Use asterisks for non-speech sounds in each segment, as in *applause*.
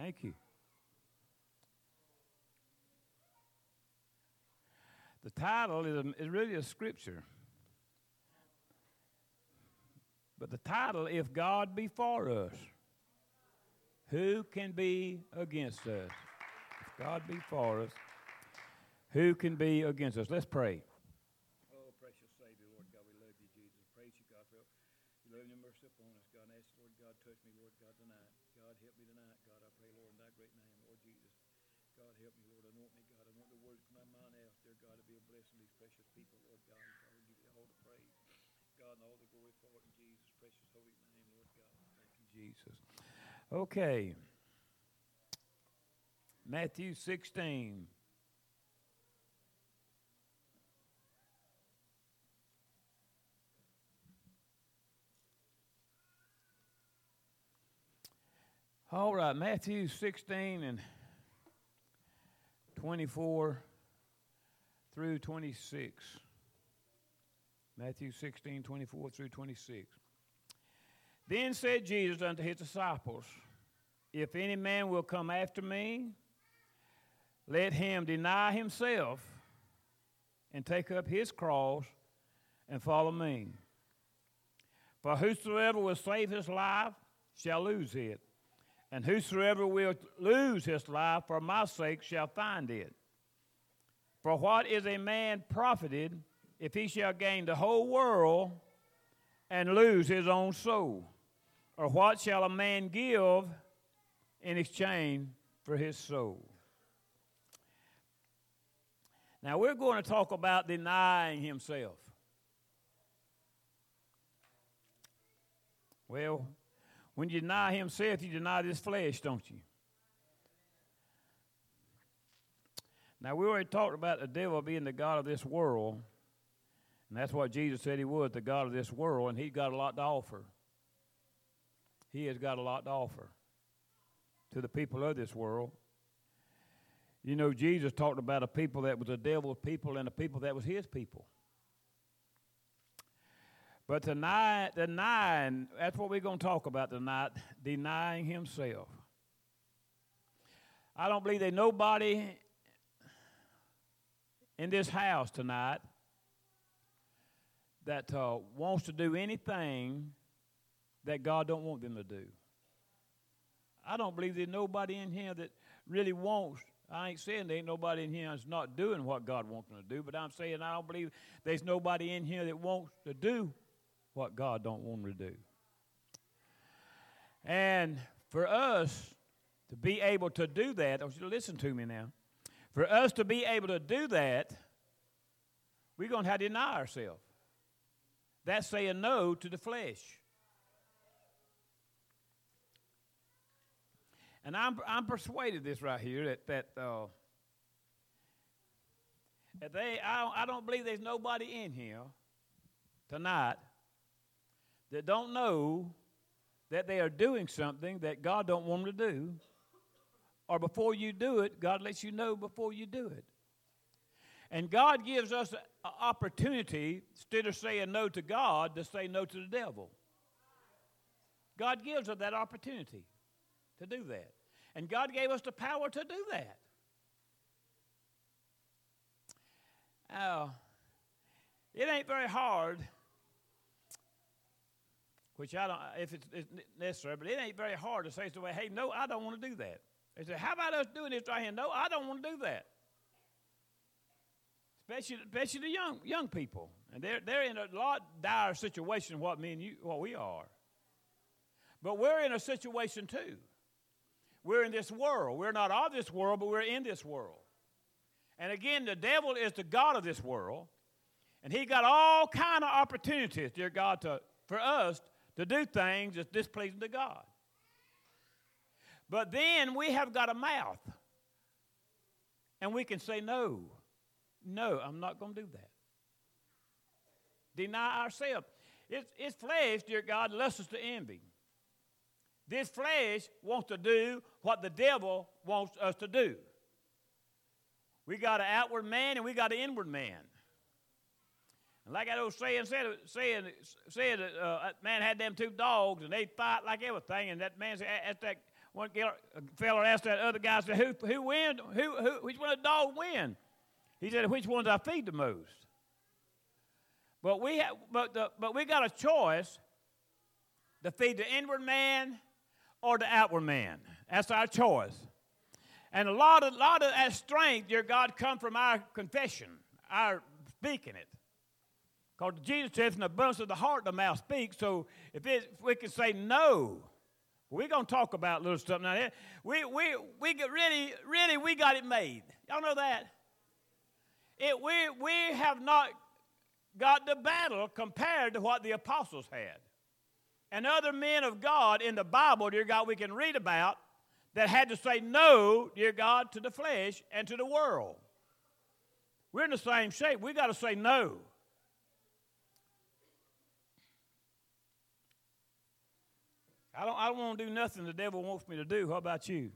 Thank you. The title is, a, is really a scripture. But the title, If God Be For Us, Who Can Be Against Us? If God be for us, who can be against us? Let's pray. Oh, precious Savior, Lord God, we love you, Jesus. Praise you, God, for your love and your mercy upon us. God, and ask, Lord God, touch me, Lord God, tonight. God, help me tonight. God, I pray, Lord, in thy great name, Lord Jesus. God, help me, Lord. Anoint me, God. Anoint the words from my mouth out there, God, to be a blessing to these precious people, Lord God. And God, we give you all the praise, God, and all the glory for it in Jesus' precious holy name, Lord God. Thank you, Jesus. Okay. Matthew 16. All right, Matthew 16 and 24 through 26. Matthew 16, 24 through 26. Then said Jesus unto his disciples, If any man will come after me, let him deny himself and take up his cross and follow me. For whosoever will save his life shall lose it, and whosoever will lose his life for my sake shall find it. For what is a man profited if he shall gain the whole world and lose his own soul? Or what shall a man give in exchange for his soul? Now, we're going to talk about denying himself. Well, when you deny himself, you deny this flesh, don't you? Now, we already talked about the devil being the God of this world, and that's what Jesus said he was, the God of this world, and he's got a lot to offer. He has got a lot to offer to the people of this world. You know, Jesus talked about a people that was a devil's people and a people that was his people. But tonight, denying, that's what we're going to talk about tonight, denying himself. I don't believe there's nobody in this house tonight that uh, wants to do anything that God don't want them to do. I don't believe there's nobody in here that really wants I ain't saying there ain't nobody in here that's not doing what God wants them to do, but I'm saying I don't believe there's nobody in here that wants to do what God don't want them to do. And for us to be able to do that, I want you to listen to me now. For us to be able to do that, we're going to have to deny ourselves. That's saying no to the flesh. And I'm, I'm persuaded this right here that, that, uh, that they, I I don't believe there's nobody in here tonight that don't know that they are doing something that God don't want them to do. Or before you do it, God lets you know before you do it. And God gives us an opportunity, instead of saying no to God, to say no to the devil. God gives us that opportunity to do that. And God gave us the power to do that. Now, it ain't very hard, which I don't, if it's, it's necessary, but it ain't very hard to say to way, hey, no, I don't want to do that. They say, how about us doing this right here? No, I don't want to do that. Especially, especially the young, young people. And they're, they're in a lot dire situation what me and you, what we are. But we're in a situation too. We're in this world. We're not of this world, but we're in this world. And again, the devil is the God of this world. And he got all kind of opportunities, dear God, to, for us to do things that's displeasing to God. But then we have got a mouth. And we can say, no, no, I'm not going to do that. Deny ourselves. It's, it's flesh, dear God, lusts us to envy. This flesh wants to do what the devil wants us to do. We got an outward man and we got an inward man. And like that old saying said, saying, said uh, that man had them two dogs and they fight like everything. And that man said, that's that one fellow asked that other guy, said, "Who who wins? Who, who which one of the dogs win?" He said, "Which ones I feed the most." But we have, but the, but we got a choice to feed the inward man or the outward man. That's our choice. And a lot of, lot of that strength, dear God, come from our confession, our speaking it. Because Jesus says, in the abundance of the heart, the mouth speaks. So if, it, if we can say no, we're going to talk about little stuff now. We, we, we get really, really, we got it made. Y'all know that? It, we, we have not got the battle compared to what the apostles had. And other men of God in the Bible, dear God, we can read about that had to say no, dear God, to the flesh and to the world. We're in the same shape. We got to say no. I don't, I don't want to do nothing the devil wants me to do. How about you?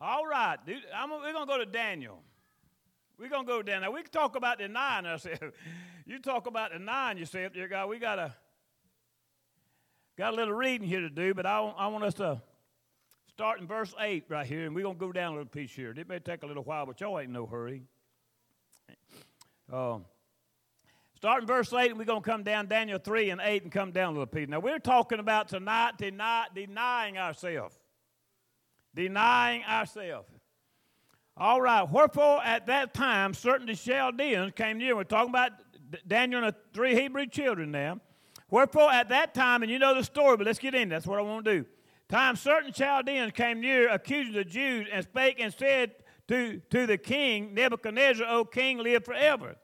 All right, dude, I'm, we're going to go to Daniel. We're going to go down there. We can talk about denying ourselves. *laughs* you talk about denying yourself, dear God. We got a, got a little reading here to do, but I, I want us to start in verse 8 right here, and we're going to go down a little piece here. It may take a little while, but y'all ain't no hurry. Uh, start in verse 8, and we're going to come down Daniel 3 and 8 and come down a little piece. Now, we're talking about tonight deny, denying ourselves. Denying ourselves. All right. Wherefore at that time certain the Chaldeans came near. We're talking about Daniel and the three Hebrew children now. Wherefore at that time, and you know the story, but let's get in. That's what I want to do. Time certain Chaldeans came near, accusing the Jews, and spake and said to, to the king, Nebuchadnezzar, O king, live forever.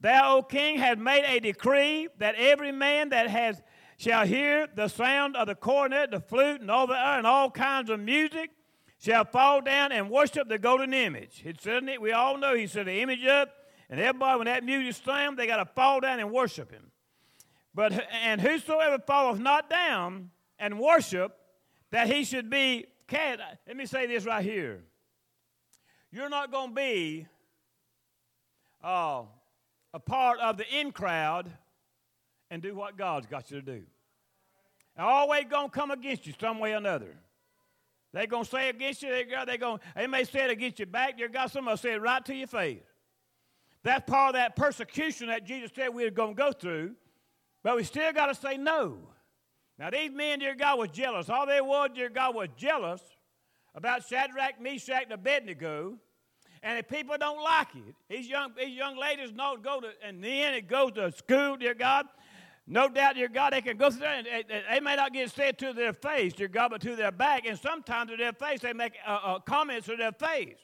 Thou, O king, hast made a decree that every man that has shall hear the sound of the cornet, the flute, and all the and all kinds of music shall fall down and worship the golden image. It said we all know he set the image up, and everybody, when that music slammed, they got to fall down and worship him. But and whosoever falleth not down and worship, that he should be cast. Let me say this right here. You're not going to be uh, a part of the in crowd and do what God's got you to do. They're always going to come against you some way or another. They're going to say against you, they're going, they may say it against your back, dear God, somebody say it right to your face. That's part of that persecution that Jesus said we were going to go through, but we still got to say no. Now, these men, dear God, was jealous. All they was, dear God, was jealous about Shadrach, Meshach, and Abednego. And if people don't like it, these young, these young ladies know go to, and then it goes to school, dear God, no doubt, dear God, they can go through there and they, may not get said to their face, dear God, but to their back. And sometimes to their face, they make uh, uh, comments to their face.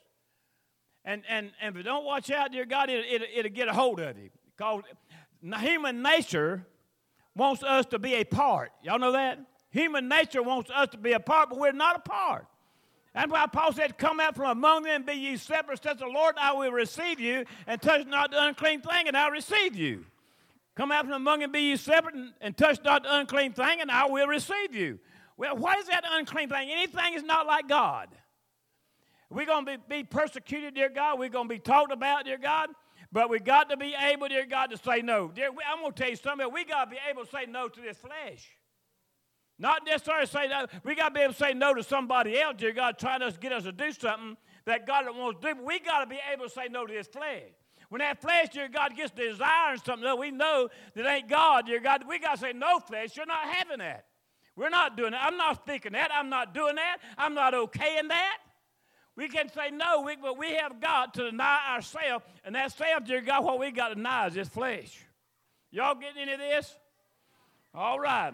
And, and, and if you don't watch out, dear God, it, it, it'll get a hold of you. Because human nature wants us to be a part. Y'all know that? Human nature wants us to be a part, but we're not a part. That's why Paul said, Come out from among them, be ye separate, says the Lord, I will receive you, and touch not the unclean thing, and I'll receive you. Come out from among them, be ye separate and, and touch not the unclean thing, and I will receive you. Well, what is that unclean thing? Anything is not like God. We're going to be, be persecuted, dear God. We're going to be talked about, dear God. But we got to be able, dear God, to say no. Dear, I'm going to tell you something. We got to be able to say no to this flesh. Not necessarily say no. We got to be able to say no to somebody else, dear God, trying to get us to do something that God wants to do. We got to be able to say no to this flesh. When that flesh, dear God, gets desiring something that we know that ain't God, dear God, we got to say, no, flesh, you're not having that. We're not doing that. I'm not speaking that. I'm not doing that. I'm not okay in that. We can say no, we, but we have got to deny ourselves. And that self, dear God, what we got to deny is this flesh. Y'all getting into this? All right.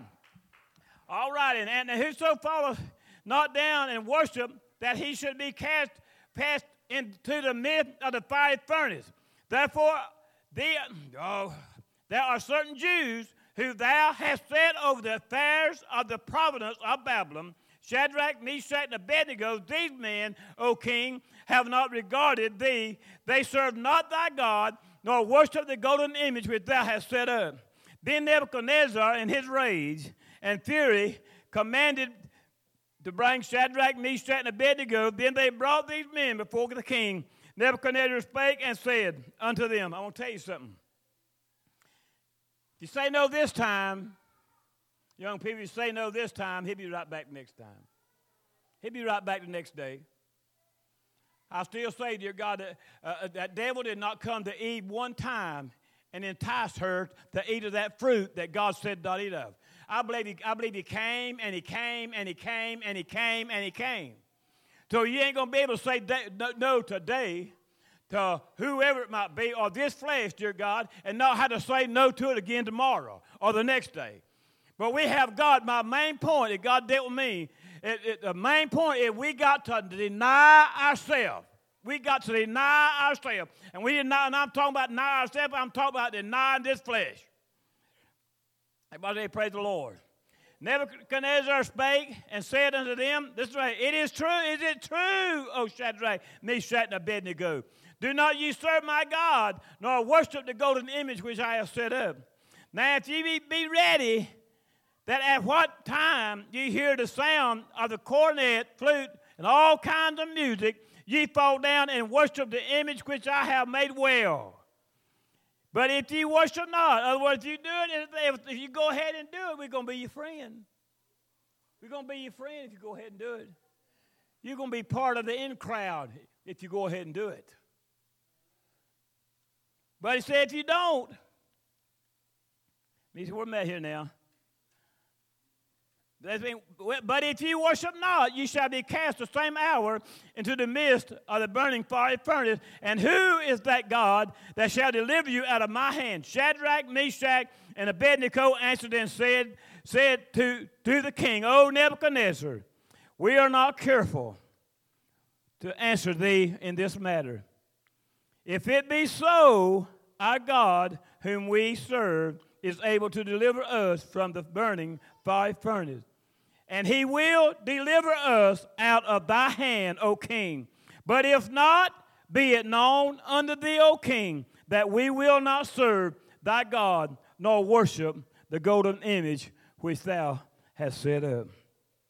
All right. And, and whoso falleth not down and worship, that he should be cast, cast into the midst of the fiery furnace. Therefore, the, oh, there are certain Jews who thou hast set over the affairs of the province of Babylon, Shadrach, Meshach, and Abednego, these men, O king, have not regarded thee. They serve not thy God, nor worship the golden image which thou hast set up. Then Nebuchadnezzar, in his rage and fury, commanded to bring Shadrach, Meshach, and Abednego. Then they brought these men before the king. Nebuchadnezzar spake and said unto them, I want to tell you something. If you say no this time, young people, you say no this time, he'll be right back next time. He'd be right back the next day. I still say, dear God, that, uh, that devil did not come to Eve one time and entice her to eat of that fruit that God said not eat of. I believe, he, I believe he came and he came and he came and he came and he came. So you ain't going to be able to say no today to whoever it might be or this flesh, dear God, and not have to say no to it again tomorrow or the next day. But we have God. My main point that God dealt with me, it, it, the main point is we got to deny ourselves. We got to deny ourselves. And we deny, and I'm talking about deny ourselves, I'm talking about denying this flesh. Everybody say, praise the Lord. Nebuchadnezzar spake and said unto them, This way, it is true, is it true, O Shadrach, Meshach, and Abednego? Do not ye serve my God, nor worship the golden image which I have set up. Now, if ye be ready, that at what time ye hear the sound of the cornet, flute, and all kinds of music, ye fall down and worship the image which I have made well. But if ye worship not, otherwise, if you do it, if, if you go ahead and do it, we're going to be your friend. We're going to be your friend if you go ahead and do it. You're going to be part of the in crowd if you go ahead and do it. But he said, if you don't, he said, we're met here now. But if you worship not, you shall be cast the same hour into the midst of the burning furnace. And who is that God that shall deliver you out of my hand? Shadrach, Meshach, and Abednego answered and said, said to, to the king, O Nebuchadnezzar, we are not careful to answer thee in this matter. If it be so, our God, whom we serve, is able to deliver us from the burning fiery furnace and he will deliver us out of thy hand, O king. But if not, be it known unto thee, O king, that we will not serve thy God, nor worship the golden image which thou hast set up.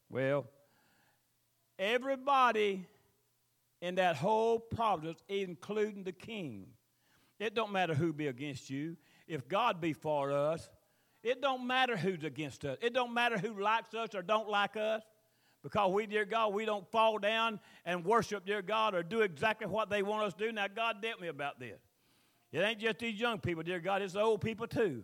Well, everybody in that whole province, including the king, it don't matter who be against you. If God be for us, it don't matter who's against us. It don't matter who likes us or don't like us. Because we, dear God, we don't fall down and worship, dear God, or do exactly what they want us to do. Now, God dealt me about this. It ain't just these young people, dear God, it's the old people too.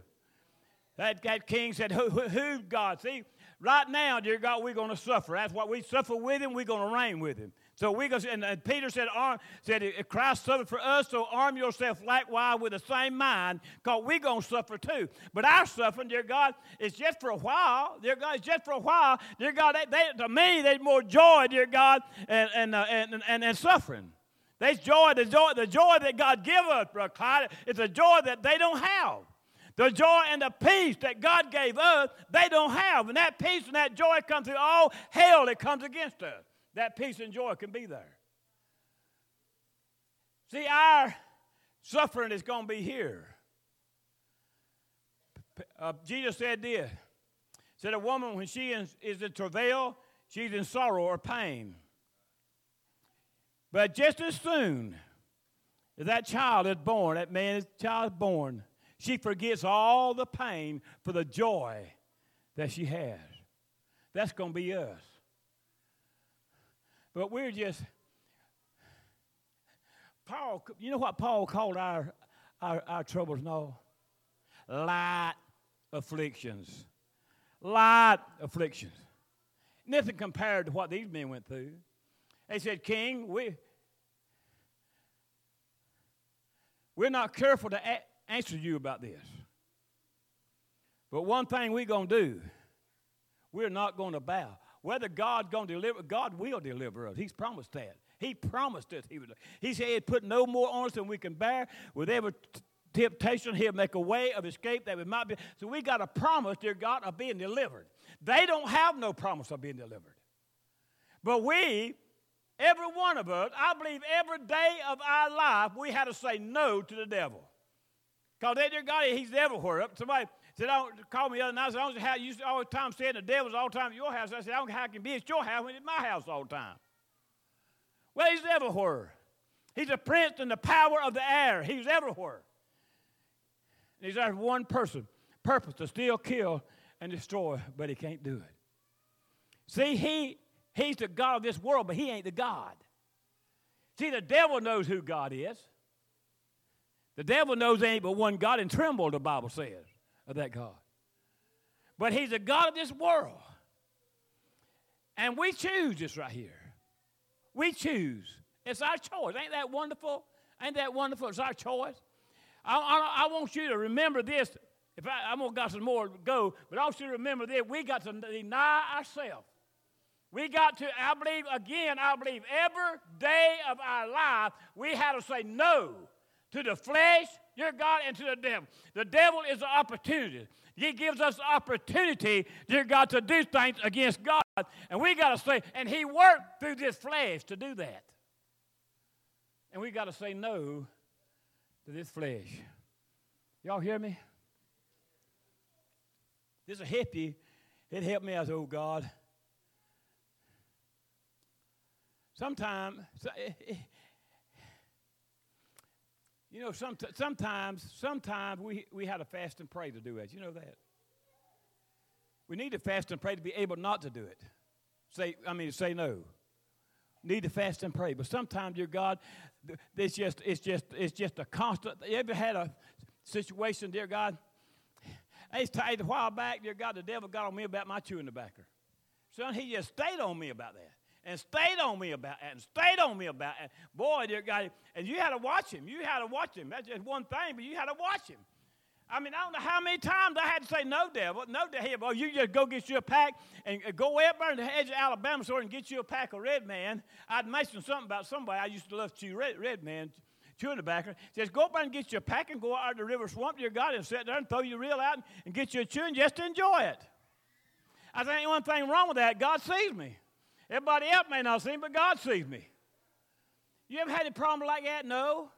That, that king said, who, who, who God? See, right now, dear God, we're going to suffer. That's what we suffer with him, we're going to reign with him. So we go, and, and Peter said, arm, said, Christ suffered for us, so arm yourself likewise with the same mind, because we're going to suffer too. But our suffering, dear God, is just for a while. Dear God, it's just for a while. Dear God, they, they, to me, there's more joy, dear God, and, and, uh, and, and, and suffering. There's joy, the joy, the joy that God give us, Brother Clyde, is a joy that they don't have. The joy and the peace that God gave us, they don't have. And that peace and that joy comes through all hell that comes against us that peace and joy can be there. See, our suffering is going to be here. Uh, Jesus said this. Said a woman when she is, is in travail, she's in sorrow or pain. But just as soon as that child is born, that man's child is born, she forgets all the pain for the joy that she has. That's going to be us. But we're just, Paul, you know what Paul called our, our, our troubles No, Light afflictions. Light afflictions. Nothing compared to what these men went through. They said, King, we, we're not careful to a- answer you about this. But one thing we're going to do, we're not going to bow. Whether God's going to deliver, God will deliver us. He's promised that. He promised us He would. He said He'd put no more on us than we can bear. With every temptation, He'll make a way of escape that we might be. So we got a promise, dear God, of being delivered. They don't have no promise of being delivered. But we, every one of us, I believe every day of our life, we had to say no to the devil. Because, dear God, He's everywhere. Somebody said, I called me the other night. I said, I don't how you all the time saying the devil's all the time at your house. I said, I don't know how it can be at your house when it's my house all the time. Well, he's everywhere. He's a prince in the power of the air. He's everywhere. And he's for one person, purpose to steal, kill, and destroy, but he can't do it. See, he He's the God of this world, but he ain't the God. See, the devil knows who God is. The devil knows there ain't but one God and tremble, the Bible says, of that God. But he's a God of this world. And we choose this right here. We choose. It's our choice. Ain't that wonderful? Ain't that wonderful? It's our choice. I, I, I want you to remember this. If I, I'm gonna got some more to go, but I want you to remember this. We got to deny ourselves. We got to, I believe, again, I believe every day of our life, we have to say no to the flesh, your God, and to the devil. The devil is an opportunity. He gives us opportunity, dear God, to do things against God. And we got to say, and He worked through this flesh to do that. And we got to say no to this flesh. Y'all hear me? This is a hippie. It helped me as, oh God. Sometimes, eh, eh, you know, some, sometimes, sometimes we, we had to fast and pray to do it. You know that? We need to fast and pray to be able not to do it. Say, I mean, say no. Need to fast and pray. But sometimes, dear God, it's just, it's just, it's just a constant. You ever had a situation, dear God? A while back, dear God, the devil got on me about my chewing tobacco. Son, he just stayed on me about that and stayed on me about that and stayed on me about it. Boy, dear God, and you had to watch him. You had to watch him. That's just one thing, but you had to watch him. I mean, I don't know how many times I had to say, no, devil, no, devil. You just go get you a pack and uh, go way up there the edge of Alabama store and get you a pack of Red Man. I'd mention something about somebody I used to love to chew Red, red Man, chewing tobacco. Says, go up there and get you a pack and go out to the river swamp, dear God, and sit there and throw your reel out and get you a chewing just to enjoy it. I think ain't one thing wrong with that. God sees me. Everybody else may not see me, but God sees me. You ever had a problem like that? No.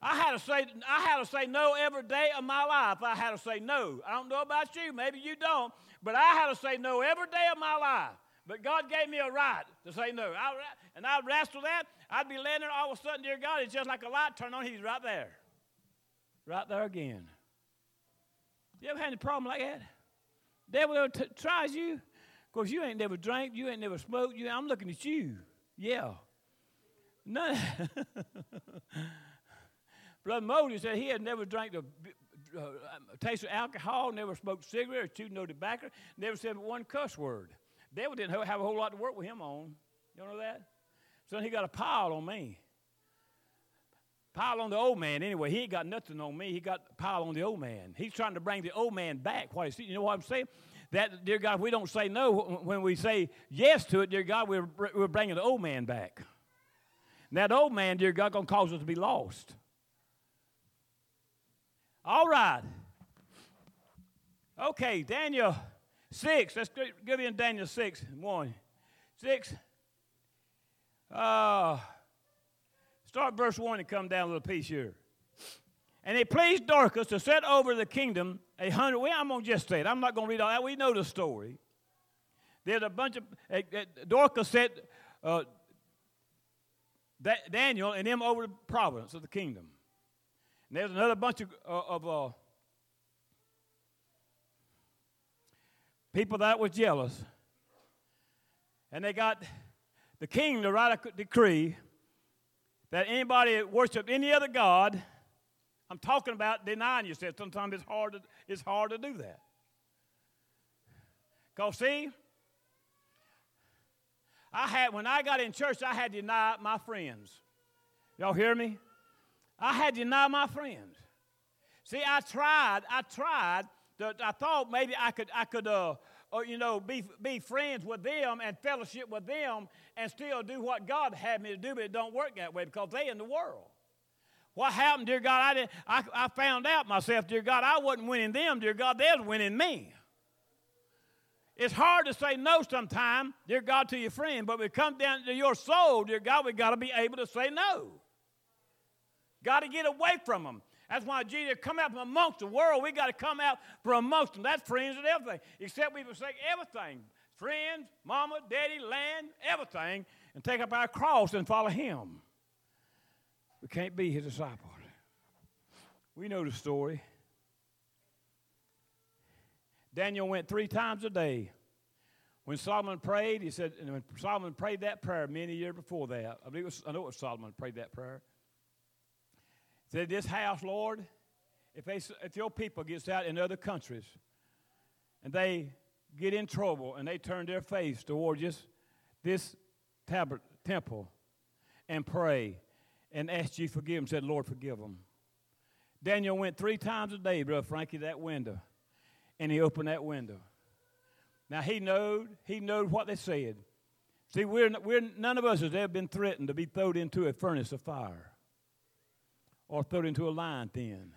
I had to say I had to say no every day of my life. I had to say no. I don't know about you, maybe you don't, but I had to say no every day of my life. But God gave me a right to say no. I, and I'd wrestle that. I'd be laying there all of a sudden, dear God, it's just like a light turned on. He's right there. Right there again. You ever had a problem like that? Devil t- tries you, course, you ain't never drank, you ain't never smoked. You, I'm looking at you. Yeah. No. *laughs* Brother Moses said he had never drank a, uh, a taste of alcohol, never smoked cigarettes, chewed no tobacco, never said one cuss word. Devil didn't have a whole lot to work with him on. You know that? So he got a pile on me. Pile on the old man. Anyway, he ain't got nothing on me. He got a pile on the old man. He's trying to bring the old man back. What you know what I'm saying? That, dear God, we don't say no when we say yes to it, dear God, we're, we're bringing the old man back. And that old man, dear God, going to cause us to be lost. All right. Okay, Daniel 6. Let's give in Daniel 6 1. 6. Uh, start verse 1 and come down a little piece here. And it pleased Dorcas to set over the kingdom a hundred. Well, I'm going to just say it. I'm not going to read all that. We know the story. There's a bunch of. Uh, Dorcas set uh, Daniel and them over the province of the kingdom. And there's another bunch of, uh, of uh, people that was jealous. And they got the king to write a decree that anybody that worshiped any other God I'm talking about denying yourself. Sometimes it's hard to, it's hard to do that. Because, see, I had, when I got in church, I had to deny my friends. Y'all hear me? I had to deny my friends. See, I tried, I tried, to, I thought maybe I could, I could, uh, uh, you know, be, be friends with them and fellowship with them and still do what God had me to do, but it don't work that way because they in the world. What happened, dear God? I, did, I, I found out myself, dear God, I wasn't winning them, dear God, they was winning me. It's hard to say no sometimes, dear God, to your friend, but when it comes down to your soul, dear God, we got to be able to say no. Got to get away from them. That's why Jesus come out from amongst the world. We got to come out from amongst them. That's friends and everything. Except we forsake everything. Friends, mama, daddy, land, everything, and take up our cross and follow him. We can't be his disciples. We know the story. Daniel went three times a day When Solomon prayed, he said, and when Solomon prayed that prayer many years before that, I believe was, I know it was Solomon prayed that prayer. He said, This house, Lord, if, they, if your people gets out in other countries and they get in trouble and they turn their face toward just this temple and pray and asked you forgive them, said, Lord, forgive them. Daniel went three times a day, Brother Frankie, that window, and he opened that window. Now he knowed, he knowed what they said. See, we're, we're, none of us has ever been threatened to be thrown into a furnace of fire or thrown into a lion den.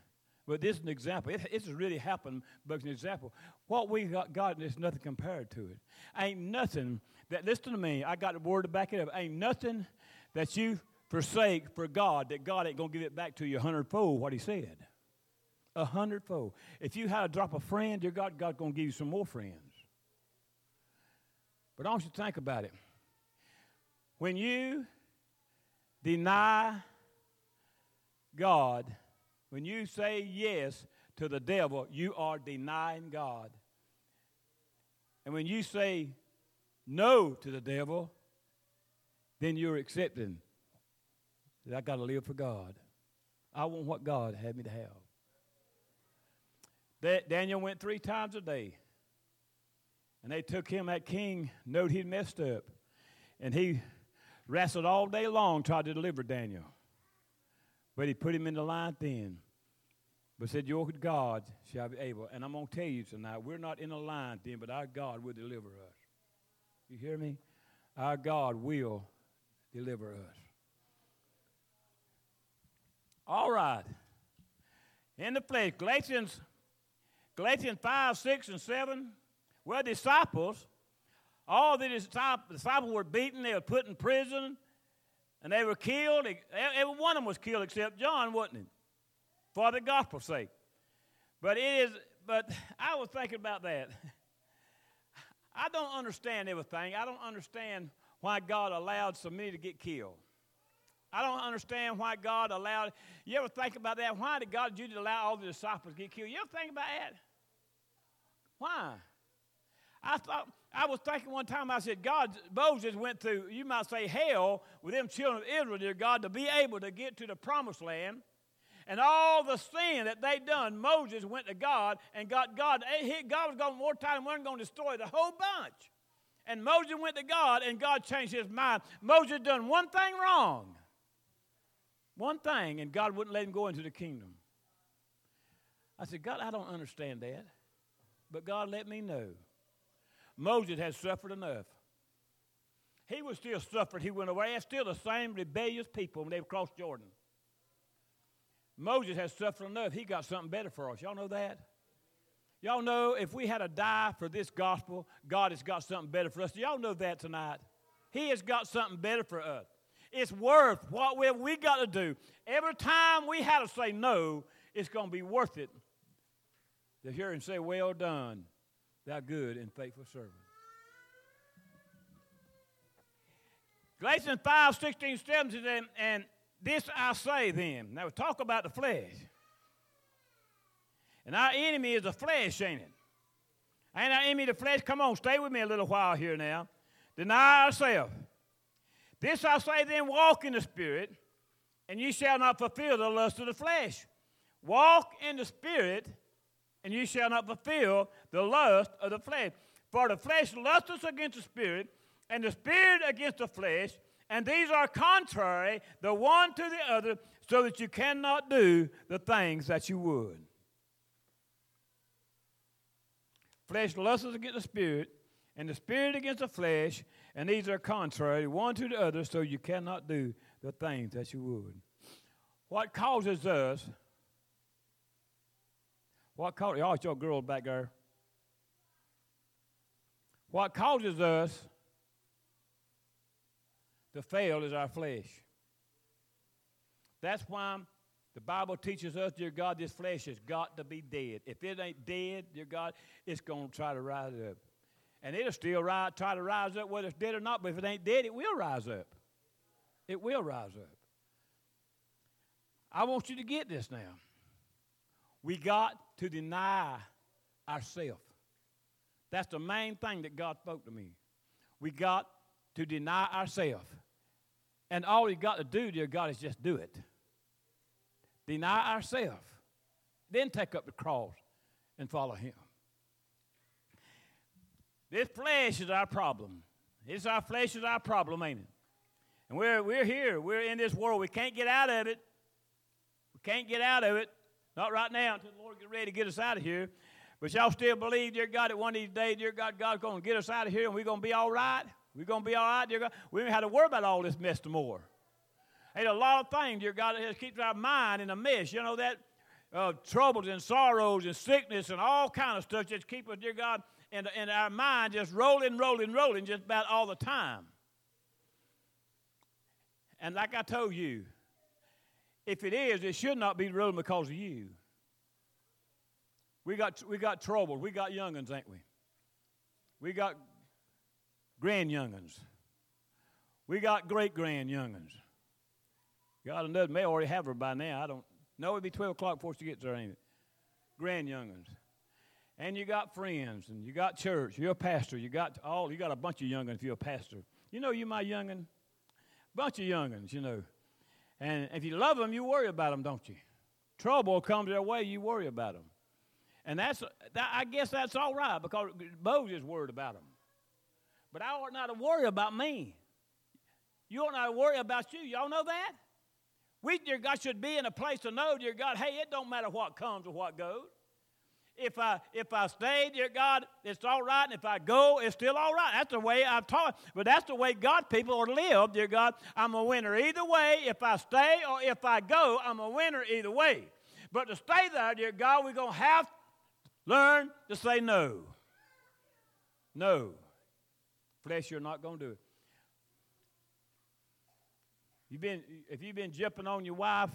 But this is an example. It, it's really happened, but it's an example. What we got, got is nothing compared to it. Ain't nothing that, listen to me, I got the word to back it up. Ain't nothing that you forsake for God that God ain't going to give it back to you a hundredfold what He said. A hundredfold. If you had to drop a friend, your God, God's going to give you some more friends. But I want you to think about it. When you deny God, when you say yes to the devil, you are denying God. And when you say no to the devil, then you're accepting that I got to live for God. I want what God had me to have. That Daniel went three times a day. And they took him, that king, knowed he'd messed up. And he wrestled all day long, tried to deliver Daniel. But he put him in the line then. But said, Your God shall be able. And I'm going to tell you tonight, we're not in a line then, but our God will deliver us. You hear me? Our God will deliver us. All right. In the flesh, Galatians, Galatians 5, 6, and 7 were disciples, all the disciples were beaten, they were put in prison, and they were killed. Every one of them was killed except John, wasn't he? For the gospel's sake. But it is, but I was thinking about that. *laughs* I don't understand everything. I don't understand why God allowed so many to get killed. I don't understand why God allowed. You ever think about that? Why did God usually allow all the disciples to get killed? You ever think about that? Why? I thought I was thinking one time, I said, God, Moses went through, you might say, hell with them children of Israel, dear God, to be able to get to the promised land. And all the sin that they done, Moses went to God and got God. God was going more time, wasn't going to destroy the whole bunch. And Moses went to God and God changed his mind. Moses done one thing wrong. One thing, and God wouldn't let him go into the kingdom. I said, God, I don't understand that. But God let me know. Moses had suffered enough. He was still suffering. He went away. It's still the same rebellious people when they crossed Jordan. Moses has suffered enough. He got something better for us. Y'all know that? Y'all know if we had to die for this gospel, God has got something better for us. y'all know that tonight? He has got something better for us. It's worth what we, got to do. Every time we had to say no, it's going to be worth it to hear him say, Well done, thou good and faithful servant. Galatians 5, 16, 17, and, and this I say then. Now we talk about the flesh. And our enemy is the flesh, ain't it? Ain't our enemy the flesh? Come on, stay with me a little while here now. Deny ourselves. This I say then, walk in the Spirit, and ye shall not fulfill the lust of the flesh. Walk in the Spirit, and you shall not fulfill the lust of the flesh. For the flesh lusteth against the spirit, and the spirit against the flesh, and these are contrary the one to the other, so that you cannot do the things that you would. Flesh lusteth against the spirit, and the spirit against the flesh, and these are contrary one to the other, so you cannot do the things that you would. What causes us what causes, your girls back there. What causes us to fail is our flesh. That's why the Bible teaches us, dear God, this flesh has got to be dead. If it ain't dead, dear God, it's going to try to rise up. And it'll still rise, try to rise up whether it's dead or not, but if it ain't dead, it will rise up. It will rise up. I want you to get this now. We got to deny ourselves. That's the main thing that God spoke to me. we got to deny ourselves. And all you got to do, dear God, is just do it. Deny ourselves. Then take up the cross and follow Him. This flesh is our problem. It's our flesh is our problem, ain't it? And we're, we're here. We're in this world. We can't get out of it. We can't get out of it. Not right now until the Lord get ready to get us out of here. But y'all still believe, dear God, that one of these days, dear God, God's going to get us out of here and we're going to be all right? We're going to be all right, dear God? We don't have to worry about all this mess tomorrow. Ain't a lot of things, dear God, that keeps our mind in a mess. You know that? Uh, troubles and sorrows and sickness and all kind of stuff just keep us, dear God, in, in our mind just rolling, rolling, rolling just about all the time. And like I told you, if it is, it should not be rolling because of you. We got, we got trouble. We got young'uns, ain't we? We got grand young'uns. We got great grand young'uns. God another may already have her by now. I don't know. It'll be 12 o'clock before she gets there, ain't it? Grand young'uns. And you got friends, and you got church. You're a pastor. You got all. You got a bunch of young'uns if you're a pastor. You know, you my young'un. Bunch of young'uns, you know. And if you love them, you worry about them, don't you? Trouble comes their way, you worry about them. And that's, that, I guess that's all right because Moses worried about them. But I ought not to worry about me. You ought not to worry about you. Y'all know that? We, dear God, should be in a place to know, dear God, hey, it don't matter what comes or what goes. If I if I stay, dear God, it's all right. And if I go, it's still all right. That's the way I've taught. But that's the way God people are to live, dear God. I'm a winner either way. If I stay or if I go, I'm a winner either way. But to stay there, dear God, we're to have to learn to say no. No. Flesh, you're not to do it. You've been, if you've been jipping on your wife,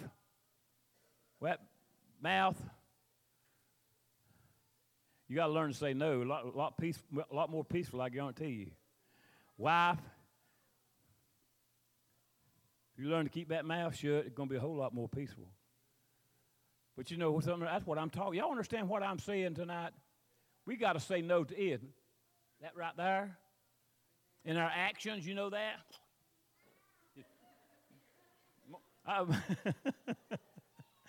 wet mouth, you got to learn to say no. A lot, a lot, peace, a lot more peaceful, I guarantee you. Wife, if you learn to keep that mouth shut, it's going to be a whole lot more peaceful. But you know, that's what I'm talking. Y'all understand what I'm saying tonight? We got to say no to it. That right there. In our actions, you know that. *laughs* Um,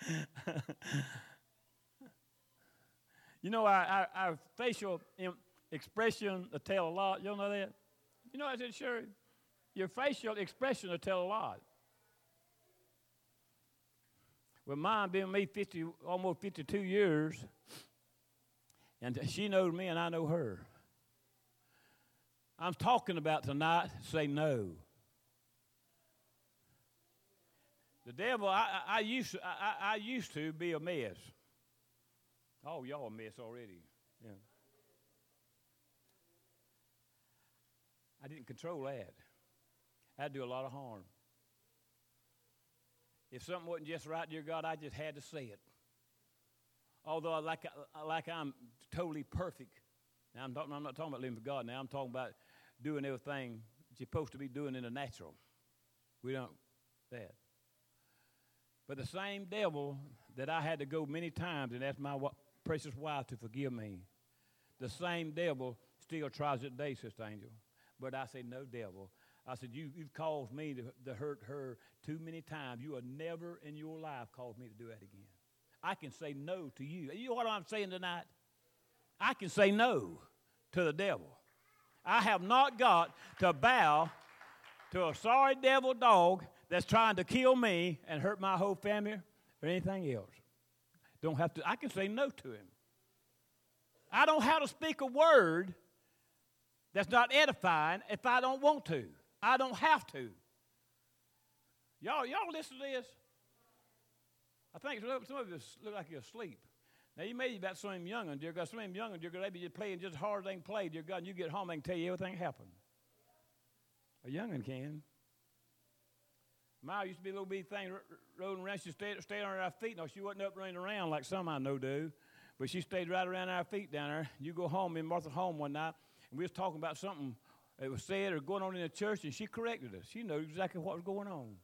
*laughs* you know, our, our, our facial expression will tell a lot. You know that? You know, I said, sure. Your facial expression will tell a lot. Well, mine been me 50, almost 52 years, and she knows me and I know her. I'm talking about tonight, say no. The devil, I, I, I used, I, I used to be a mess. Oh, y'all a mess already. Yeah. I didn't control that. I'd do a lot of harm. If something wasn't just right, dear God, I just had to say it. Although, I like, like I'm totally perfect. Now, I'm, talking, I'm not talking about living for God now. I'm talking about doing everything you're supposed to be doing in the natural. We don't that. But the same devil that I had to go many times and ask my precious wife to forgive me, the same devil still tries it today, Sister Angel. But I say, no, devil. I said, you, You've caused me to, to hurt her too many times. You have never in your life caused me to do that again. I can say no to you. You know what I'm saying tonight? I can say no to the devil. I have not got to bow to a sorry devil dog that's trying to kill me and hurt my whole family or anything else. Don't have to, I can say no to him. I don't have to speak a word that's not edifying if I don't want to. I don't have to. Y'all, y'all listen to this. I think some of you look like you're asleep. Now, you may be about some young ones, dear God. Some young ones, dear God, they be playing just as hard as they can play, dear God, and you get home, can tell you everything happened. A young one can. Ma used to be a little bitty thing rolling around. She stayed, stayed on her feet. No, she wasn't up running around like some I know do. But she stayed right around our feet down there. You go home in Martha home one night, and we was talking about something that was said or going on in the church, and she corrected us. She knew exactly what was going on.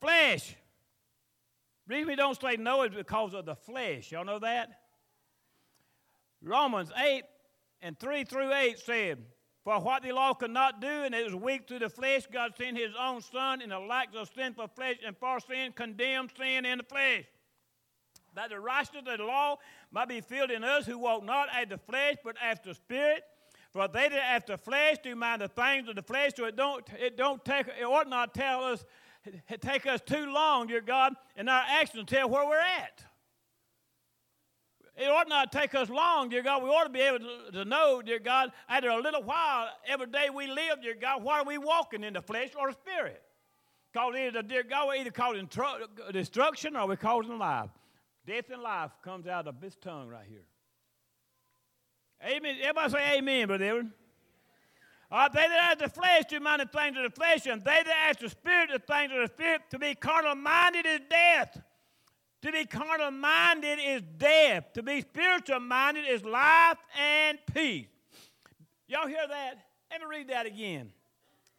Flesh. Reason we don't say no is because of the flesh. Y'all know that? Romans 8 and 3 through 8 said, For what the law could not do, and it was weak through the flesh, God sent his own Son in the likeness of sinful flesh, and for sin condemned sin in the flesh. That the righteousness of the law might be filled in us who walk not after the flesh, but after the Spirit. For they that after flesh do mind the things of the flesh, so it don't it don't take it ought not tell us it take us too long, dear God, in our actions to tell where we're at. It ought not take us long, dear God. We ought to be able to, to know, dear God, after a little while, every day we live, dear God, why are we walking in the flesh or the spirit? Because either, dear God, we're either causing tr- destruction or we're causing life. Death and life comes out of this tongue right here. Amen. Everybody say amen, Brother Edward. Right, uh, they that have the flesh do mind the things of the flesh, and they that have the spirit the things of the spirit. To be carnal minded is death. To be carnal minded is death. To be spiritual minded is life and peace. Y'all hear that? Let me read that again.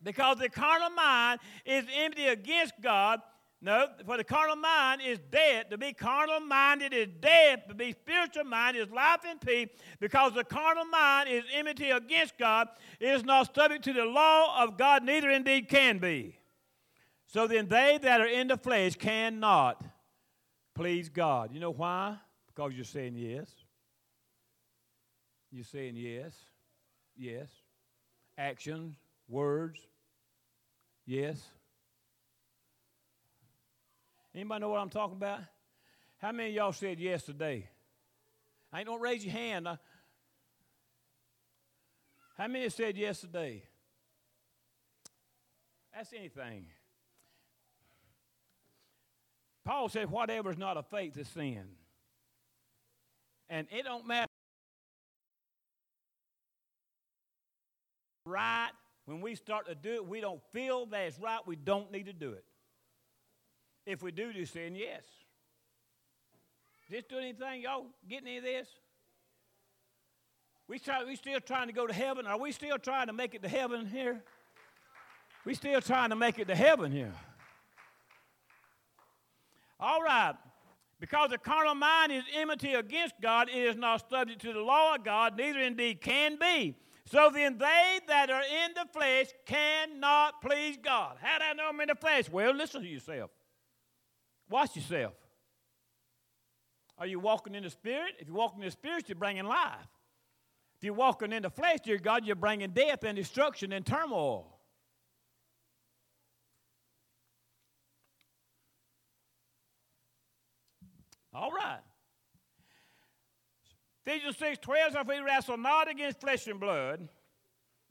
Because the carnal mind is empty against God. No, for the carnal mind is dead. To be carnal minded is dead. To be spiritual minded is life and peace. Because the carnal mind is enmity against God. It is not subject to the law of God, neither indeed can be. So then they that are in the flesh cannot please God. You know why? Because you're saying yes. You're saying yes, yes. Actions, words, yes. Anybody know what I'm talking about? How many of y'all said yes today? I ain't don't raise your hand. How many said yes today? That's anything. Paul said, whatever is not of faith is sin. And it don't matter. Right, when we start to do it, we don't feel that it's right, we don't need to do it. If we do, just saying yes. Just do anything, y'all getting any of this? We try, we still trying to go to heaven. Are we still trying to make it to heaven here? We still trying to make it to heaven here. All right. Because the carnal mind is enmity against God, it is not subject to the law of God, neither indeed can be. So then they that are in the flesh cannot please God. How do I know I'm in the flesh? Well, listen to yourself. Watch yourself. Are you walking in the spirit? If you're walking in the spirit, you're bringing life. If you're walking in the flesh, dear God, you're bringing death and destruction and turmoil. All right. Ephesians 6 12 says, We wrestle not against flesh and blood,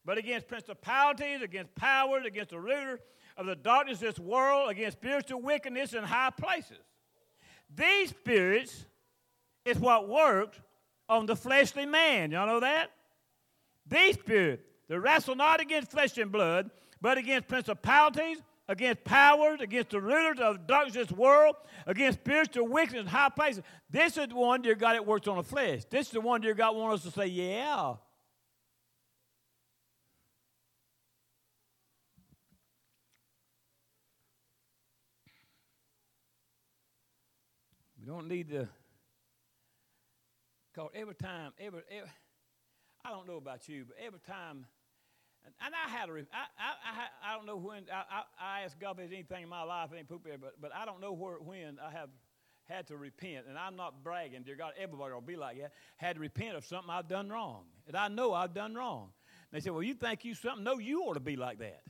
but against principalities, against powers, against the ruler of the darkness of this world, against spiritual wickedness in high places. These spirits is what worked on the fleshly man. Y'all know that? These spirits, they wrestle not against flesh and blood, but against principalities, against powers, against the rulers of darkness this world, against spiritual wickedness in high places. This is the one, dear God, that works on the flesh. This is the one, dear God, wants us to say, yeah. We don't need to, because every time, every, every, I don't know about you, but every time and, and I had a, I, I, I, don't know when, I, I, I asked God if there's anything in my life, ain't poop there, but, but I don't know where, when I have had to repent. And I'm not bragging, dear God, everybody will be like that. Had to repent of something I've done wrong. And I know I've done wrong. And they said, well, you think you something? No, you ought to be like that.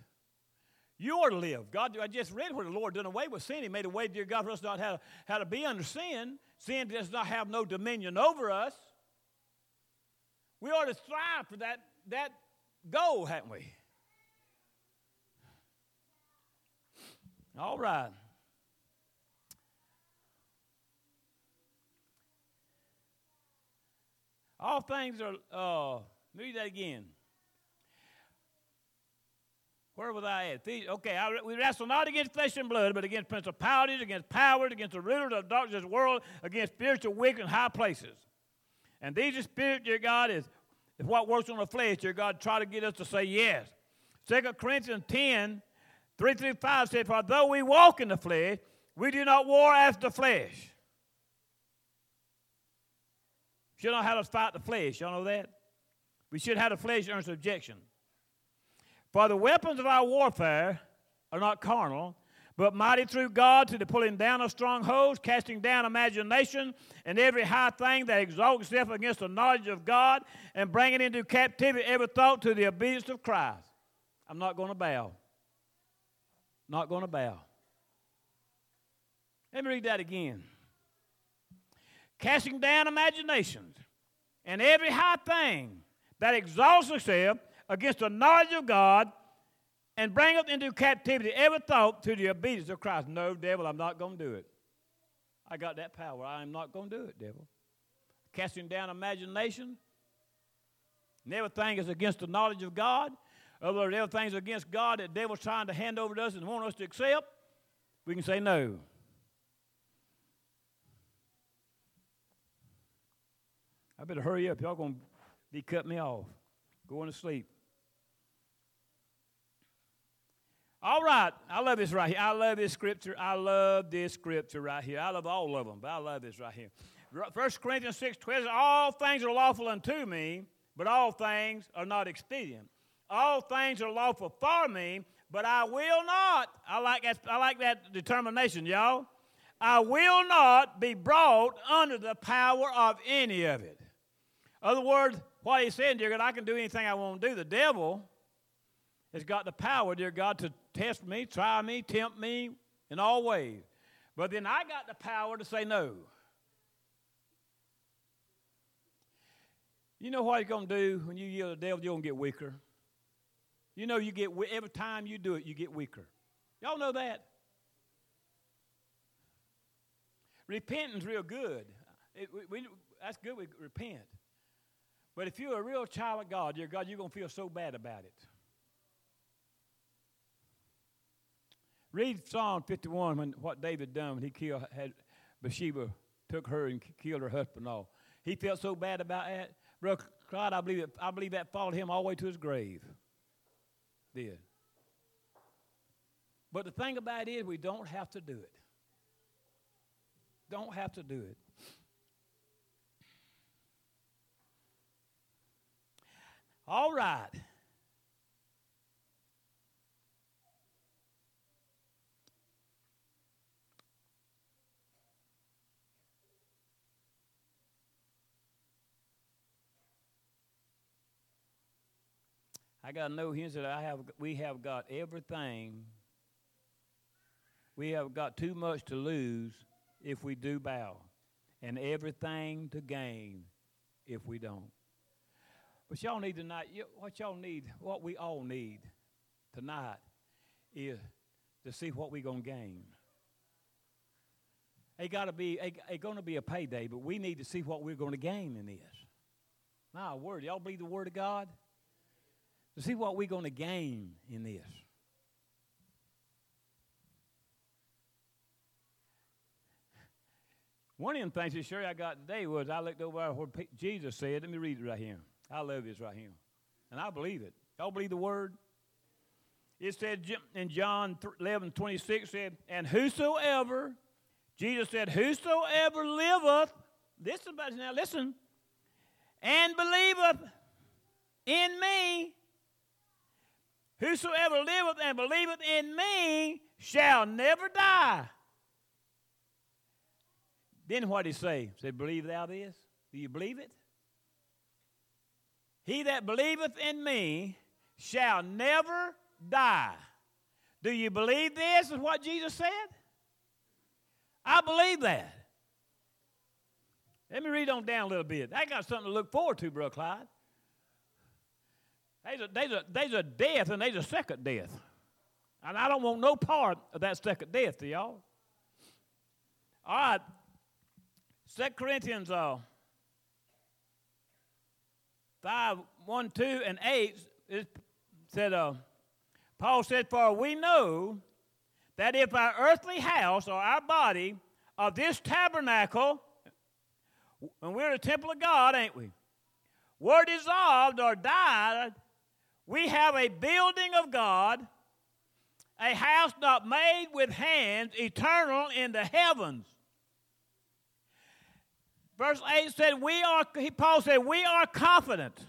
You ought to live. God, I just read where the Lord done away with sin. He made a way, dear God, for us not how, how to be under sin. Sin does not have no dominion over us. We ought to strive for that, that goal, haven't we? All right. All things are, uh, read that again. Where was I at? Okay, I, we wrestle not against flesh and blood, but against principalities, against powers, against the rulers of the darkness of this world, against spiritual wickedness in high places. And these are spirit, dear God, is is what works on the flesh here. God try to get us to say yes. 2 Corinthians 10, 3 through 5 said, For though we walk in the flesh, we do not war after the flesh. should know how to fight the flesh. Y'all know that? We should have the flesh under subjection. For the weapons of our warfare are not carnal, but mighty through God to the pulling down of strongholds, casting down imagination and every high thing that exalts itself against the knowledge of God, and bringing into captivity every thought to the obedience of Christ. I'm not going to bow. Not going to bow. Let me read that again. Casting down imaginations and every high thing that exalts itself against the knowledge of God and bringeth into captivity every thought to the obedience of Christ. No, devil, I'm not going to do it. I got that power. I am not going to do it, devil. Casting down imagination. And everything is against the knowledge of God. Other everything's against God that devil's trying to hand over to us and want us to accept. We can say no. I better hurry up. Y'all going to be cutting me off. Going to sleep. All right. I love this right here. I love this scripture. I love this scripture right here. I love all of them, but I love this right here. 1 Corinthians 6 12 All things are lawful unto me, but all things are not expedient. All things are lawful for me, but I will not. I like that, I like that determination, y'all. I will not be brought under the power of any of it. In other words, what he's saying, dear God, I can do anything I want to do. The devil has got the power, dear God, to test me, try me, tempt me in all ways. But then I got the power to say no. You know what he's going to do when you yield to the devil? You're going to get weaker. You know, you get every time you do it, you get weaker. Y'all know that. Repentance real good. It, we, we, that's good. We repent. But if you're a real child of God, dear God, you're going to feel so bad about it. Read Psalm 51 when what David done when he killed had Bathsheba, took her and killed her husband. All he felt so bad about that, bro. God, I believe it, I believe that followed him all the way to his grave. Did. But the thing about it is, we don't have to do it. Don't have to do it. All right. I got no here that I have we have got everything. We have got too much to lose if we do bow, and everything to gain if we don't. But y'all need tonight, what y'all need, what we all need tonight is to see what we're going to gain. It got to be, it going to be a payday, but we need to see what we're going to gain in this. My word, y'all believe the word of God? To see what we're going to gain in this. One of the things that sure I got today was I looked over what Jesus said. Let me read it right here. I love this right here. And I believe it. Y'all believe the word? It said in John 11 26 said, And whosoever, Jesus said, Whosoever liveth, listen, now listen, and believeth in me, whosoever liveth and believeth in me shall never die. Then what did he say? Said, Believe thou this? Do you believe it? He that believeth in me shall never die. Do you believe this is what Jesus said? I believe that. Let me read on down a little bit. I got something to look forward to, Brother Clyde. There's a, there's, a, there's a death and there's a second death. And I don't want no part of that second death y'all. All right. 2 Corinthians uh, 5, 1, 2, and 8 it said, uh, Paul said, For we know that if our earthly house or our body of this tabernacle, and we're the temple of God, ain't we? Were dissolved or died, we have a building of God, a house not made with hands, eternal in the heavens. Verse 8 said, We are, Paul said, we are confident.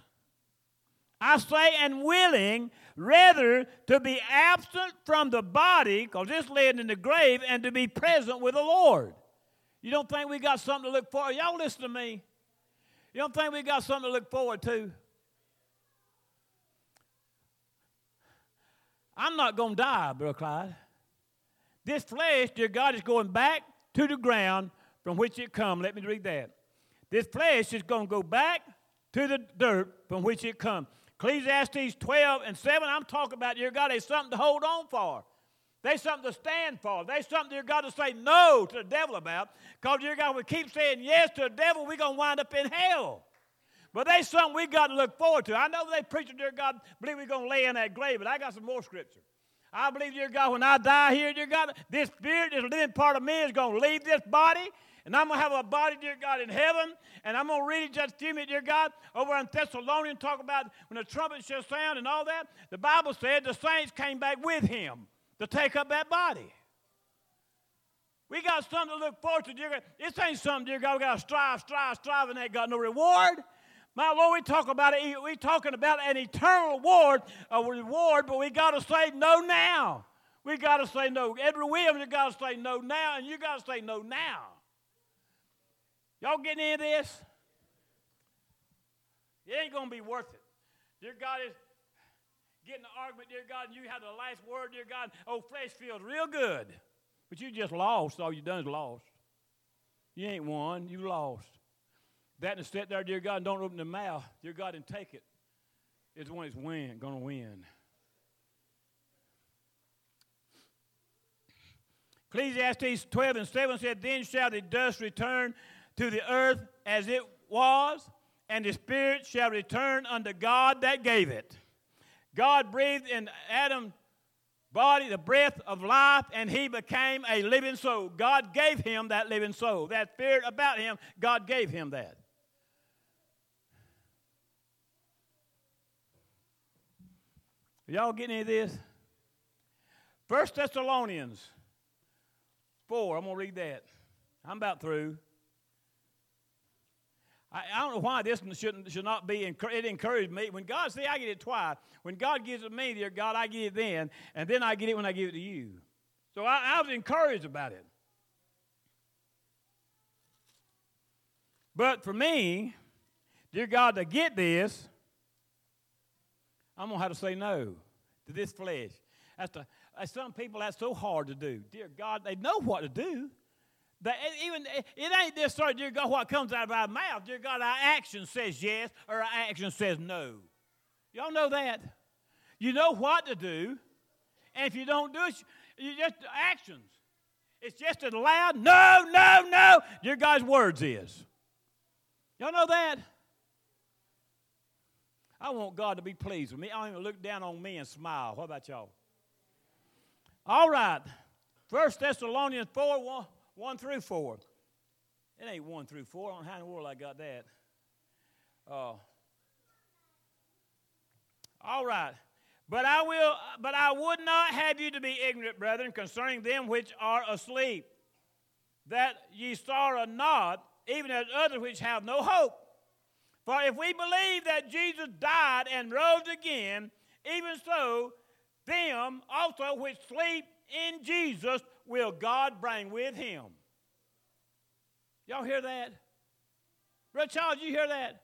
I say, and willing, rather to be absent from the body, because this led in the grave, and to be present with the Lord. You don't think we got something to look forward? Y'all listen to me. You don't think we got something to look forward to? I'm not going to die, Brother Clyde. This flesh, dear God, is going back to the ground from which it come. Let me read that. This flesh is going to go back to the dirt from which it come. Ecclesiastes 12 and 7, I'm talking about, dear God, there's something to hold on for. There's something to stand for. There's something, dear God, to say no to the devil about. Because, dear God, we keep saying yes to the devil, we're going to wind up in hell. But there's something we got to look forward to. I know they preach, dear God, believe we're going to lay in that grave, but I got some more scripture. I believe, dear God, when I die here, dear God, this spirit, this living part of me is going to leave this body, and I'm going to have a body, dear God, in heaven. And I'm going to read it just a me, dear God, over in Thessalonians, talk about when the trumpet shall sound and all that. The Bible said the saints came back with him to take up that body. We got something to look forward to, dear God. This ain't something, dear God, we got to strive, strive, strive, and ain't got no reward. My Lord, we talk about it. We talking about an eternal reward, a reward, but we got to say no now. We got to say no. Edward Williams, you got to say no now, and you got to say no now. Y'all getting into this? It ain't going to be worth it. Dear God is getting the argument, dear God, and you have the last word, dear God. Oh, flesh feels real good, but you just lost. All you done is lost. You ain't won. You lost. That and sit there, dear God, and don't open the mouth, dear God, and take it. Is the one that's win, to win. Ecclesiastes 12 and 7 said, Then shall the dust return to the earth as it was, and the spirit shall return unto God that gave it. God breathed in Adam's body the breath of life, and he became a living soul. God gave him that living soul. That spirit about him, God gave him that. Y'all getting any of this? First Thessalonians 4. I'm going to read that. I'm about through. I, I don't know why this shouldn't, should not be, it encouraged me. When God, see, I get it twice. When God gives it to me, dear God, I get it then, and then I get it when I give it to you. So I, I was encouraged about it. But for me, dear God, to get this, I'm going to have to say no to this flesh. That's the, some people, that's so hard to do. Dear God, they know what to do. They, even It ain't this sort dear God, what comes out of our mouth. Dear God, our action says yes or our action says no. Y'all know that? You know what to do. And if you don't do it, you just actions. It's just as loud, no, no, no, your God's words is. Y'all know that? I want God to be pleased with me. I don't even look down on me and smile. What about y'all? All right. First Thessalonians 4 1, 1 through 4. It ain't 1 through 4. I don't know how in the world I got that. Uh, all right. But I will but I would not have you to be ignorant, brethren, concerning them which are asleep, that ye sorrow not, even as others which have no hope. For if we believe that Jesus died and rose again, even so, them also which sleep in Jesus will God bring with him. Y'all hear that? Brother Charles, you hear that?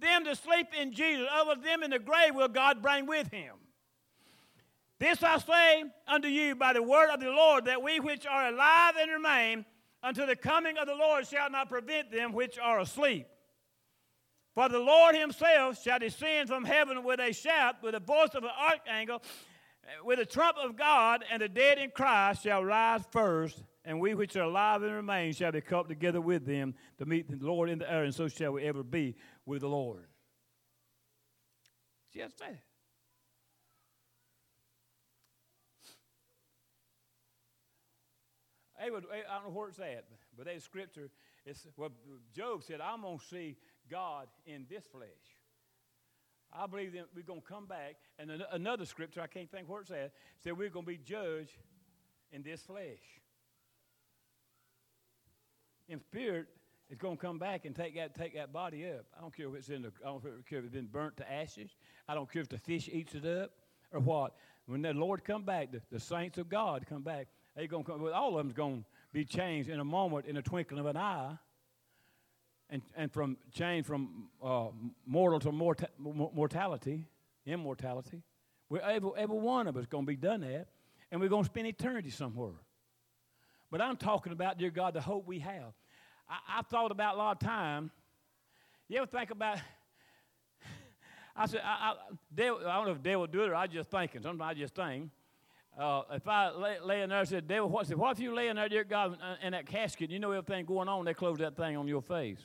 Them that sleep in Jesus, of them in the grave will God bring with him. This I say unto you by the word of the Lord, that we which are alive and remain until the coming of the Lord shall not prevent them which are asleep. For the Lord himself shall descend from heaven with a shout, with the voice of an archangel, with the trump of God, and the dead in Christ shall rise first, and we which are alive and remain shall be caught together with them to meet the Lord in the air, and so shall we ever be with the Lord. That. I don't know where it's at, but that scripture, it's well, Job said, I'm going to see God in this flesh. I believe that we're going to come back, and another scripture, I can't think where it's at, said we're going to be judged in this flesh. In spirit, It's going to come back and take that, take that body up. I don't care if it's in the, I don't care if it's been burnt to ashes. I don't care if the fish eats it up or what. When the Lord come back, the, the saints of God come back, they going to come, all of them's going to be changed in a moment, in a twinkling of an eye. And, and from change from uh, mortal to morta- mortality, immortality. We're every, every one of us going to be done that, and we're going to spend eternity somewhere. But I'm talking about, dear God, the hope we have. I, thought about a lot of time. You ever think about? *laughs* I said, I, I, I don't know if devil do it or I just thinking. Sometimes I just think. Uh, if I lay, lay in there and said, devil, what, what if you lay in there, dear God, in, in that casket, you know everything going on, they close that thing on your face.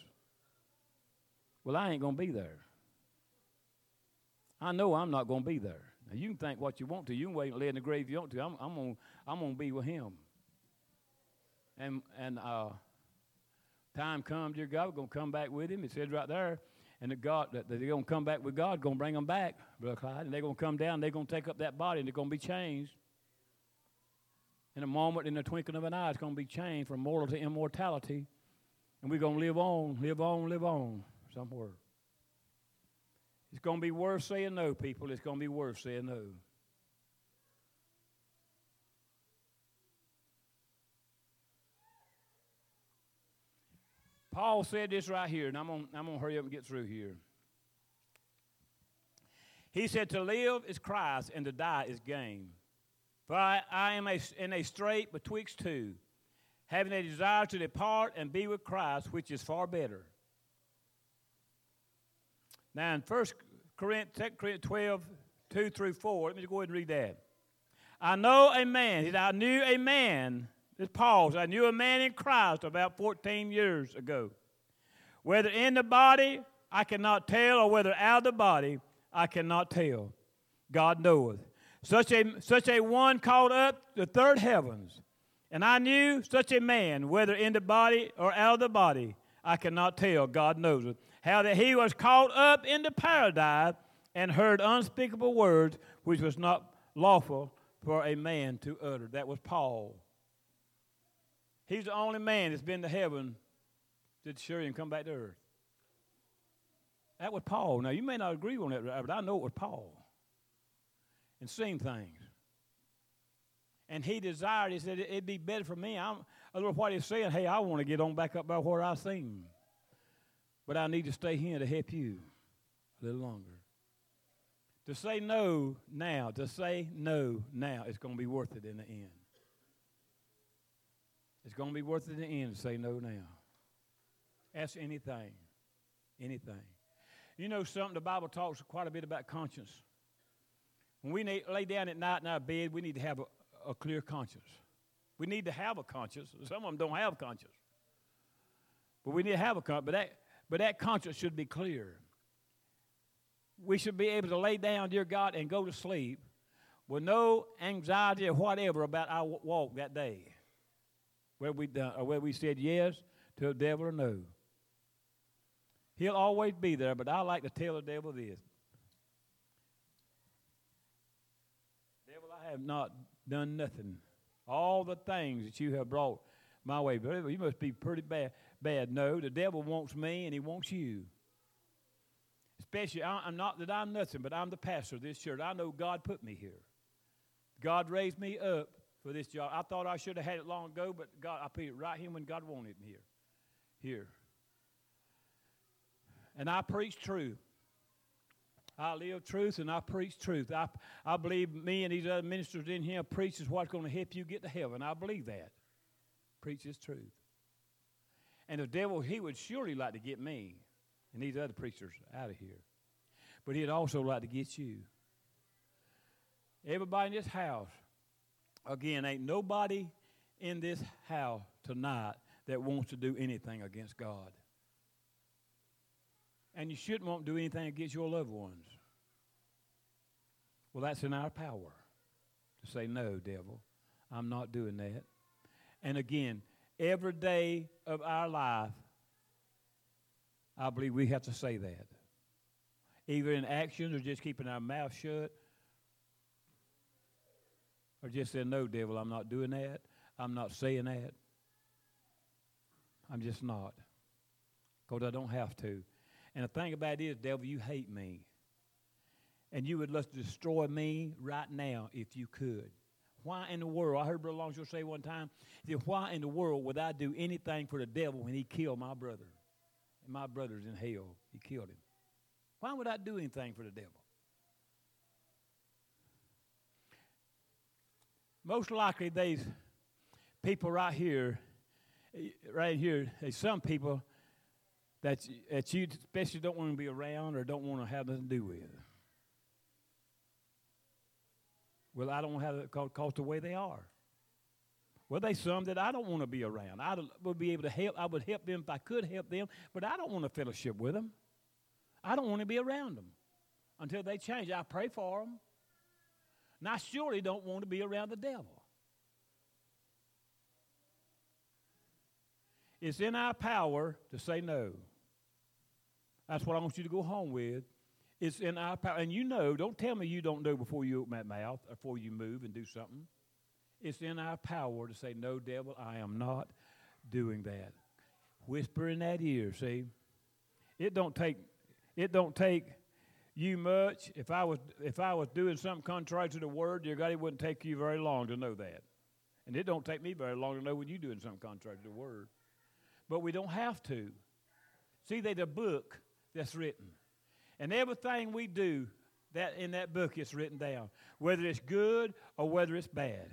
Well, I ain't going to be there. I know I'm not going to be there. Now, you can think what you want to. You can wait and lay in the grave you want to. I'm, I'm going I'm to be with him. And, and uh, time comes, dear God, we're going to come back with him. It says right there, and the God that they're going to come back with God, going to bring them back, Brother Clyde, and they're going to come down, they're going to take up that body, and they're going to be changed. In a moment, in the twinkling of an eye, it's going to be changed from mortal to immortality, and we're going to live on, live on, live on somewhere. It's going to be worth saying no, people. It's going to be worth saying no. Paul said this right here, and I'm going I'm to hurry up and get through here. He said, To live is Christ, and to die is gain. For I, I am a, in a strait betwixt two, having a desire to depart and be with Christ, which is far better. Now, in 1 Corinthians 12, 2 through 4, let me go ahead and read that. I know a man, I knew a man just pause. I knew a man in Christ about 14 years ago. Whether in the body, I cannot tell, or whether out of the body, I cannot tell. God knoweth. Such a, such a one called up the third heavens. And I knew such a man, whether in the body or out of the body, I cannot tell. God knows it. How that he was caught up into paradise and heard unspeakable words which was not lawful for a man to utter. That was Paul. He's the only man that's been to heaven to sure him come back to earth. That was Paul. Now, you may not agree on that, but I know it was Paul. And seen things. And he desired, he said, it'd be better for me. I'm, I don't know what he's saying. Hey, I want to get on back up by where I seen. But I need to stay here to help you a little longer. To say no now, to say no now, it's going to be worth it in the end. It's going to be worth it in the end to say no now. Ask anything. Anything. You know something, the Bible talks quite a bit about conscience. When we lay down at night in our bed, we need to have a, a clear conscience. We need to have a conscience. Some of them don't have conscience. But we need to have a conscience. But that, but that conscience should be clear. We should be able to lay down, dear God, and go to sleep with no anxiety or whatever about our walk that day where we done, or where we said yes to the devil or no. He'll always be there, but I like to tell the devil this. Devil, I have not done nothing. All the things that you have brought my way, but you must be pretty bad. Bad. No, the devil wants me and he wants you. Especially, I'm not that I'm nothing, but I'm the pastor of this church. I know God put me here. God raised me up for this job. I thought I should have had it long ago, but God, I put it right here when God wanted me here. Here. And I preach truth. I live truth and I preach truth. I, I believe me and these other ministers in here preach is what's going to help you get to heaven. I believe that. Preach is truth. And the devil, he would surely like to get me and these other preachers out of here. But he'd also like to get you. Everybody in this house Again, ain't nobody in this house tonight that wants to do anything against God. And you shouldn't want to do anything against your loved ones. Well, that's in our power to say, no, devil, I'm not doing that. And again, every day of our life, I believe we have to say that. Either in actions or just keeping our mouth shut or just saying, No, devil, I'm not doing that. I'm not saying that. I'm just not. because I don't have to. And the thing about it is, devil, you hate me. And you would love to destroy me right now if you could. Why in the world? I heard Brother Longshore say one time, said, Why in the world would I do anything for the devil when he killed my brother? And my brother's in hell. He killed him. Why would I do anything for the devil? Most likely, these people right here, right here, there's some people that, that you especially don't want to be around or don't want to have nothing to do with. Well, I don't have it because the way they are. Well, they some that I don't want to be around. I would be able to help. I would help them if I could help them, but I don't want to fellowship with them. I don't want to be around them until they change. I pray for them. And I surely don't want to be around the devil. It's in our power to say no. That's what I want you to go home with. It's in our power. And you know, don't tell me you don't know before you open that mouth, uh, before you move and do something. It's in our power to say, No, devil, I am not doing that. Whisper in that ear, see? It don't take it don't take you much. If I was if I was doing something contrary to the word, dear God, it wouldn't take you very long to know that. And it don't take me very long to know when you're doing something contrary to the word. But we don't have to. See, there's a book that's written. And everything we do that in that book is written down, whether it's good or whether it's bad.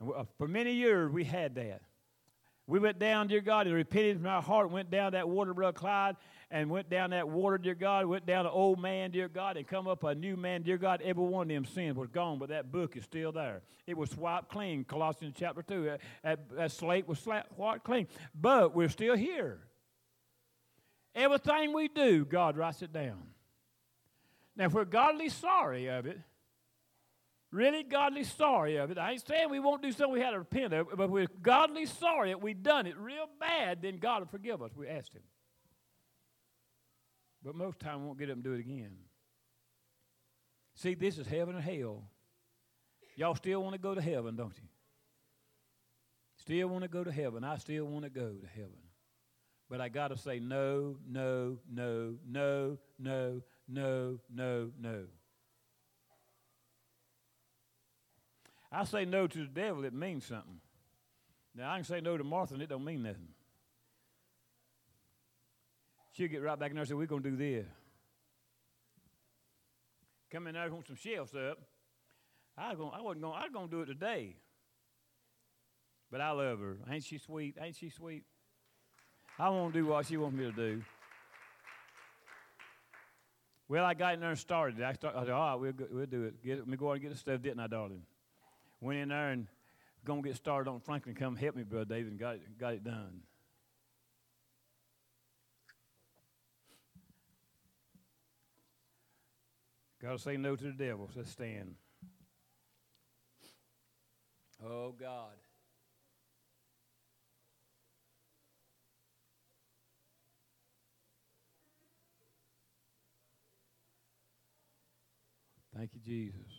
And uh, for many years we had that. We went down, dear God, and repented from our heart, went down that water, Brother Clyde, and went down that water, dear God, went down an old man, dear God, and come up a new man, dear God. Every one of them sins was gone, but that book is still there. It was swiped clean, Colossians chapter 2. That, that, slate was swiped clean. But we're still here. Everything we do, God writes it down. Now, if we're godly sorry of it, really godly sorry of it, I ain't saying we won't do something we had to repent of, but we're godly sorry that we've done it real bad, then God will forgive us. We asked Him. But most time we won't get up and do it again. See, this is heaven and hell. Y'all still want to go to heaven, don't you? Still want to go to heaven. I still want to go to heaven. But I got to say no, no, no, no, no, no, no, no. I say no to the devil, it means something. Now, I can say no to Martha, and it don't mean nothing. She'll get right back in there and say, We're going to do this. Come in there and want some shelves up. I, gonna, I wasn't going I was going to do it today. But I love her. Ain't she sweet? Ain't she sweet? I won't do what she wants me to do. Well, I got in there and started. I, I said, all right, we'll, go, we'll do it. Get, let me go out and get the stuff, didn't I, darling? Went in there and going to get started on Franklin. Come help me, Brother David, and got it, got it done. Got to say no to the devil. Let's stand. Oh, God. Thank you, Jesus.